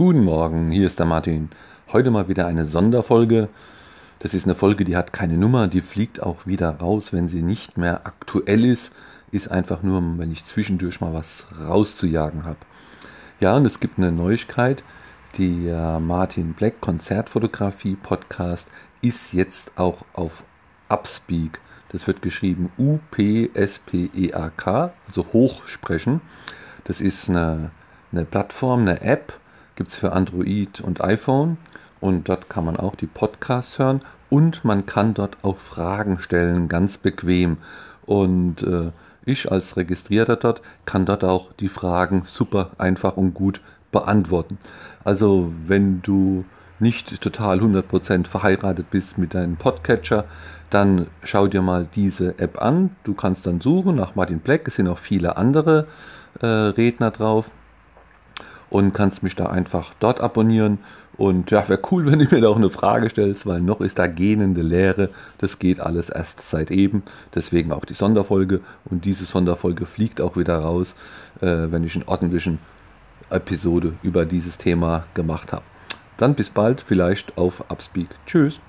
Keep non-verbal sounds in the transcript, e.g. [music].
Guten Morgen, hier ist der Martin. Heute mal wieder eine Sonderfolge. Das ist eine Folge, die hat keine Nummer, die fliegt auch wieder raus, wenn sie nicht mehr aktuell ist. Ist einfach nur, wenn ich zwischendurch mal was rauszujagen habe. Ja, und es gibt eine Neuigkeit. Der Martin Black Konzertfotografie Podcast ist jetzt auch auf Upspeak. Das wird geschrieben U-P-S-P-E-A-K, also hochsprechen. Das ist eine, eine Plattform, eine App, gibt es für Android und iPhone und dort kann man auch die Podcasts hören und man kann dort auch Fragen stellen, ganz bequem. Und äh, ich als Registrierter dort kann dort auch die Fragen super einfach und gut beantworten. Also wenn du nicht total 100% verheiratet bist mit deinem Podcatcher, dann schau dir mal diese App an. Du kannst dann suchen nach Martin Black. Es sind auch viele andere äh, Redner drauf und kannst mich da einfach dort abonnieren. Und ja, wäre cool, [laughs] wenn du mir da auch eine Frage stellst, weil noch ist da gähnende Leere. Das geht alles erst seit eben. Deswegen auch die Sonderfolge. Und diese Sonderfolge fliegt auch wieder raus, äh, wenn ich einen ordentlichen Episode über dieses Thema gemacht habe. Dann bis bald, vielleicht auf Upspeak. Tschüss.